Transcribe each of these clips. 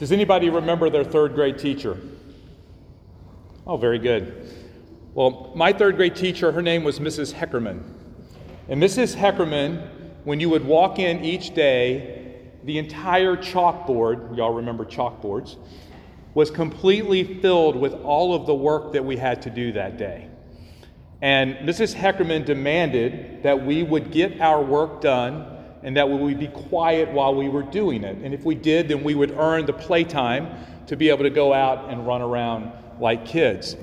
Does anybody remember their third grade teacher? Oh, very good. Well, my third grade teacher, her name was Mrs. Heckerman. And Mrs. Heckerman, when you would walk in each day, the entire chalkboard, y'all remember chalkboards, was completely filled with all of the work that we had to do that day. And Mrs. Heckerman demanded that we would get our work done and that we would be quiet while we were doing it. And if we did, then we would earn the playtime to be able to go out and run around like kids.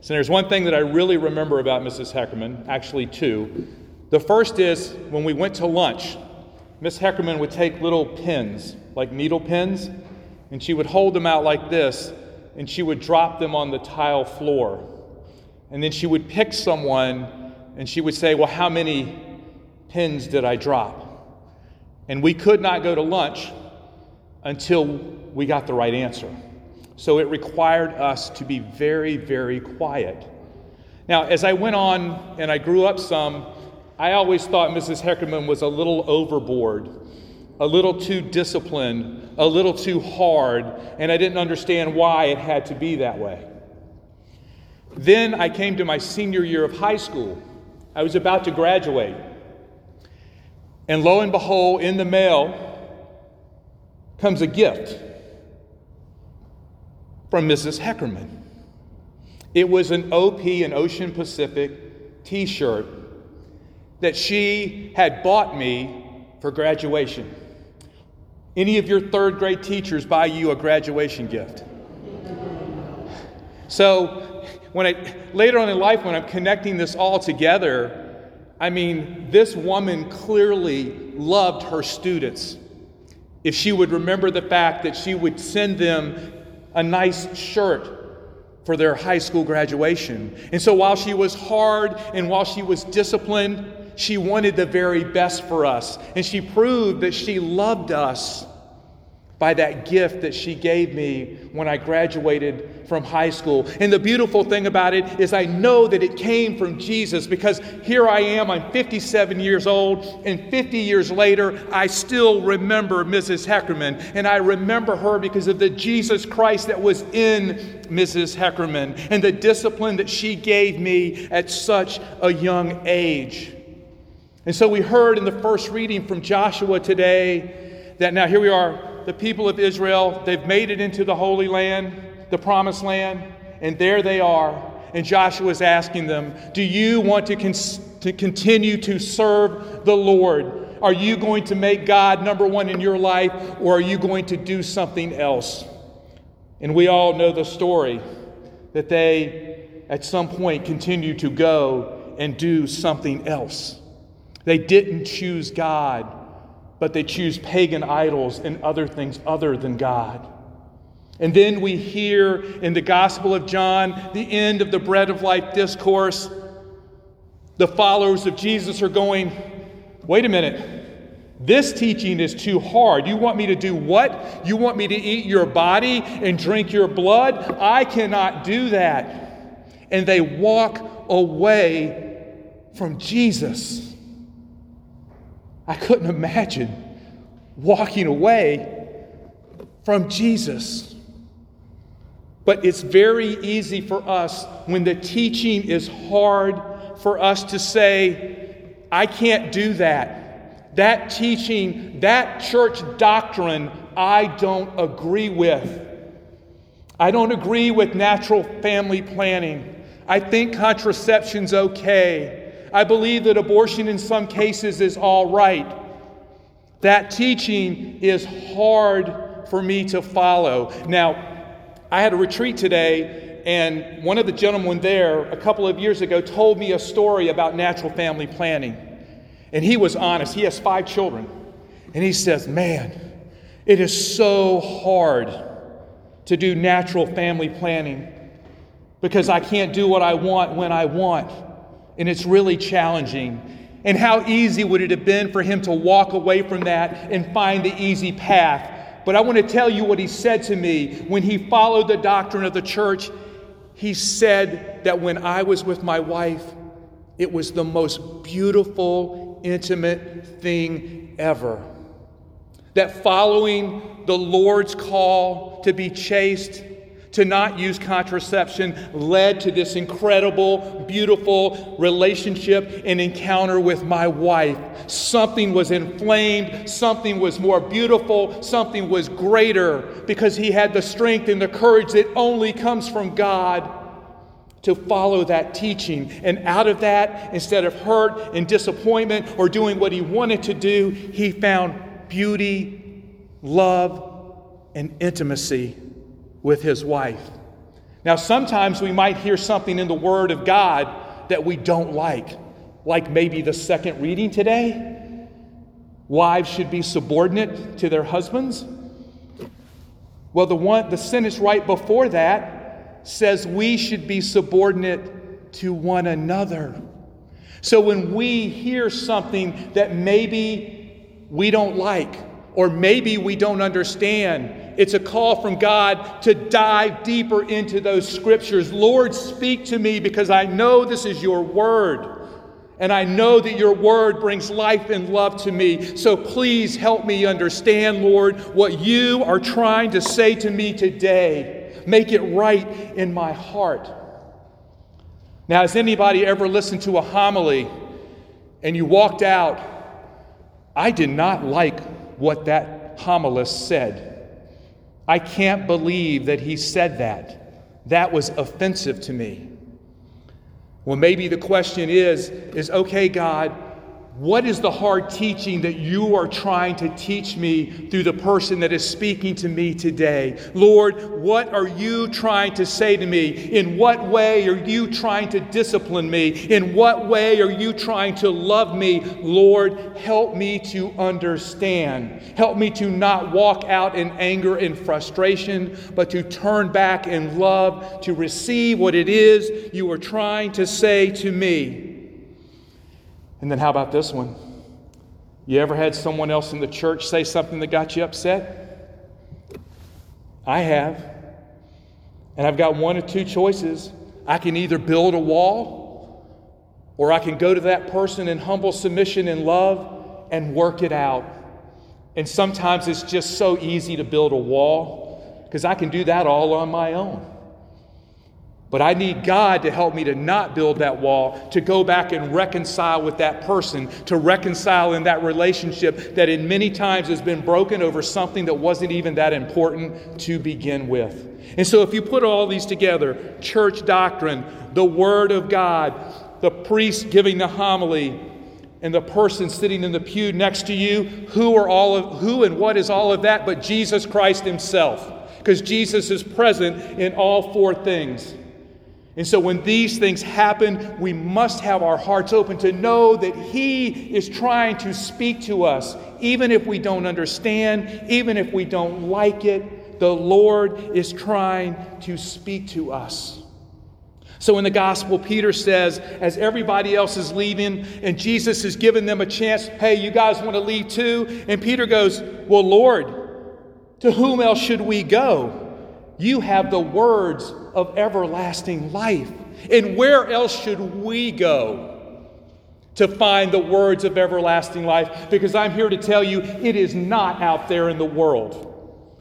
So there's one thing that I really remember about Mrs. Heckerman, actually, two. The first is when we went to lunch, Miss Heckerman would take little pins, like needle pins, and she would hold them out like this, and she would drop them on the tile floor. And then she would pick someone, and she would say, Well, how many pins did I drop? And we could not go to lunch until we got the right answer. So it required us to be very, very quiet. Now, as I went on and I grew up some, I always thought Mrs. Heckerman was a little overboard, a little too disciplined, a little too hard, and I didn't understand why it had to be that way. Then I came to my senior year of high school. I was about to graduate. And lo and behold, in the mail comes a gift from Mrs. Heckerman. It was an OP, an Ocean Pacific t shirt that she had bought me for graduation. Any of your third grade teachers buy you a graduation gift? So, when I later on in life, when I'm connecting this all together, I mean, this woman clearly loved her students. If she would remember the fact that she would send them a nice shirt for their high school graduation. And so while she was hard and while she was disciplined, she wanted the very best for us. And she proved that she loved us by that gift that she gave me when I graduated from high school. And the beautiful thing about it is, I know that it came from Jesus because here I am, I'm 57 years old, and 50 years later, I still remember Mrs. Heckerman. And I remember her because of the Jesus Christ that was in Mrs. Heckerman and the discipline that she gave me at such a young age. And so we heard in the first reading from Joshua today that now here we are the people of Israel, they've made it into the Holy Land, the Promised Land, and there they are. And Joshua is asking them, Do you want to, con- to continue to serve the Lord? Are you going to make God number one in your life, or are you going to do something else? And we all know the story that they, at some point, continue to go and do something else. They didn't choose God but they choose pagan idols and other things other than God. And then we hear in the Gospel of John, the end of the bread of life discourse, the followers of Jesus are going, wait a minute. This teaching is too hard. You want me to do what? You want me to eat your body and drink your blood? I cannot do that. And they walk away from Jesus. I couldn't imagine walking away from Jesus. But it's very easy for us when the teaching is hard for us to say, I can't do that. That teaching, that church doctrine, I don't agree with. I don't agree with natural family planning. I think contraception's okay. I believe that abortion in some cases is all right. That teaching is hard for me to follow. Now, I had a retreat today, and one of the gentlemen there a couple of years ago told me a story about natural family planning. And he was honest. He has five children. And he says, Man, it is so hard to do natural family planning because I can't do what I want when I want and it's really challenging. And how easy would it have been for him to walk away from that and find the easy path? But I want to tell you what he said to me when he followed the doctrine of the church. He said that when I was with my wife, it was the most beautiful, intimate thing ever. that following the Lord's call to be chaste, to not use contraception, led to this incredible, beautiful relationship and encounter with my wife. Something was inflamed, something was more beautiful, something was greater because he had the strength and the courage that only comes from God to follow that teaching. And out of that, instead of hurt and disappointment or doing what he wanted to do, he found beauty, love, and intimacy with his wife. Now, sometimes we might hear something in the Word of God that we don't like, like maybe the second reading today. Wives should be subordinate to their husbands. Well, the one the sentence right before that says we should be subordinate to one another. So when we hear something that maybe we don't like, or maybe we don't understand, it's a call from God to dive deeper into those scriptures. Lord, speak to me because I know this is your word. And I know that your word brings life and love to me. So please help me understand, Lord, what you are trying to say to me today. Make it right in my heart. Now, has anybody ever listened to a homily and you walked out? I did not like what that homilist said. I can't believe that he said that. That was offensive to me. Well, maybe the question is is okay, God, what is the hard teaching that you are trying to teach me through the person that is speaking to me today? Lord, what are you trying to say to me? In what way are you trying to discipline me? In what way are you trying to love me? Lord, help me to understand. Help me to not walk out in anger and frustration, but to turn back in love, to receive what it is you are trying to say to me. And then how about this one? You ever had someone else in the church say something that got you upset? I have. And I've got one of two choices. I can either build a wall or I can go to that person in humble submission and love and work it out. And sometimes it's just so easy to build a wall because I can do that all on my own. But I need God to help me to not build that wall, to go back and reconcile with that person, to reconcile in that relationship that in many times has been broken over something that wasn't even that important to begin with. And so, if you put all these together church doctrine, the Word of God, the priest giving the homily, and the person sitting in the pew next to you, who are all of who and what is all of that but Jesus Christ Himself? Because Jesus is present in all four things. And so, when these things happen, we must have our hearts open to know that He is trying to speak to us, even if we don't understand, even if we don't like it. The Lord is trying to speak to us. So, in the gospel, Peter says, as everybody else is leaving, and Jesus is giving them a chance, hey, you guys want to leave too? And Peter goes, Well, Lord, to whom else should we go? You have the words of everlasting life. And where else should we go to find the words of everlasting life? Because I'm here to tell you, it is not out there in the world.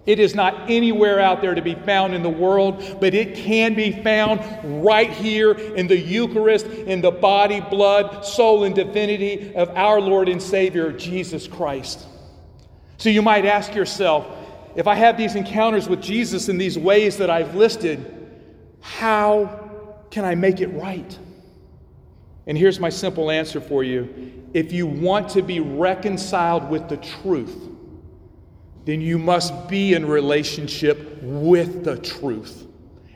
It is not anywhere out there to be found in the world, but it can be found right here in the Eucharist, in the body, blood, soul, and divinity of our Lord and Savior, Jesus Christ. So you might ask yourself, if I have these encounters with Jesus in these ways that I've listed, how can I make it right? And here's my simple answer for you. If you want to be reconciled with the truth, then you must be in relationship with the truth.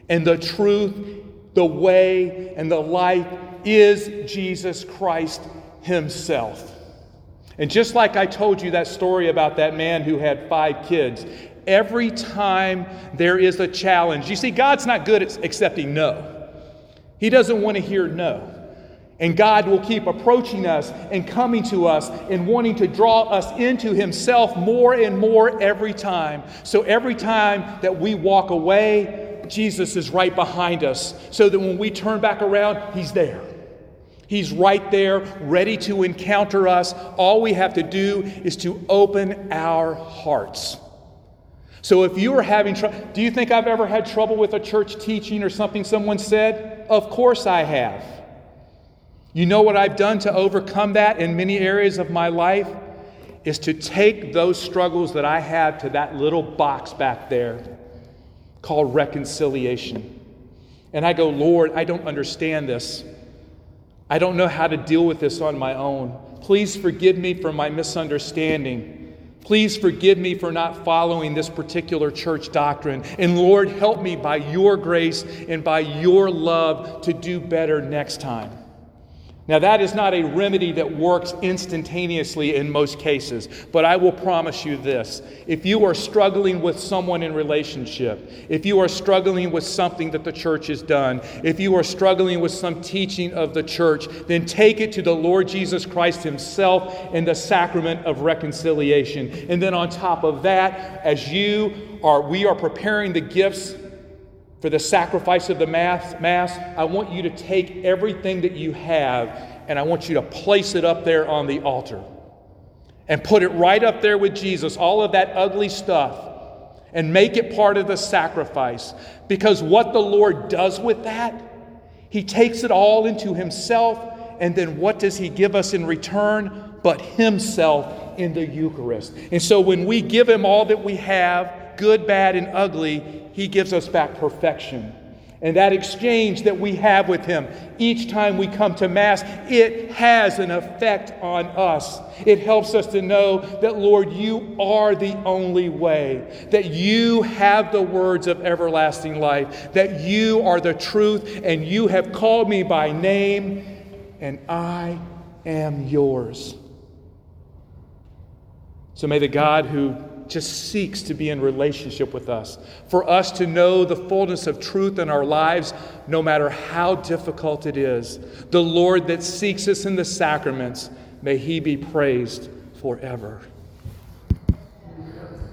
And the truth, the way, and the life is Jesus Christ Himself. And just like I told you that story about that man who had five kids, every time there is a challenge, you see, God's not good at accepting no. He doesn't want to hear no. And God will keep approaching us and coming to us and wanting to draw us into Himself more and more every time. So every time that we walk away, Jesus is right behind us so that when we turn back around, He's there. He's right there, ready to encounter us. All we have to do is to open our hearts. So if you are having trouble, do you think I've ever had trouble with a church teaching or something someone said? Of course I have. You know what I've done to overcome that in many areas of my life? Is to take those struggles that I have to that little box back there called reconciliation. And I go, Lord, I don't understand this. I don't know how to deal with this on my own. Please forgive me for my misunderstanding. Please forgive me for not following this particular church doctrine. And Lord, help me by your grace and by your love to do better next time. Now, that is not a remedy that works instantaneously in most cases, but I will promise you this. If you are struggling with someone in relationship, if you are struggling with something that the church has done, if you are struggling with some teaching of the church, then take it to the Lord Jesus Christ Himself in the sacrament of reconciliation. And then on top of that, as you are, we are preparing the gifts for the sacrifice of the mass, mass, I want you to take everything that you have and I want you to place it up there on the altar and put it right up there with Jesus, all of that ugly stuff, and make it part of the sacrifice. Because what the Lord does with that, He takes it all into Himself, and then what does He give us in return? But Himself in the Eucharist. And so when we give Him all that we have, good, bad, and ugly, he gives us back perfection. And that exchange that we have with Him each time we come to Mass, it has an effect on us. It helps us to know that, Lord, you are the only way, that you have the words of everlasting life, that you are the truth, and you have called me by name, and I am yours. So may the God who just seeks to be in relationship with us, for us to know the fullness of truth in our lives, no matter how difficult it is. The Lord that seeks us in the sacraments, may he be praised forever.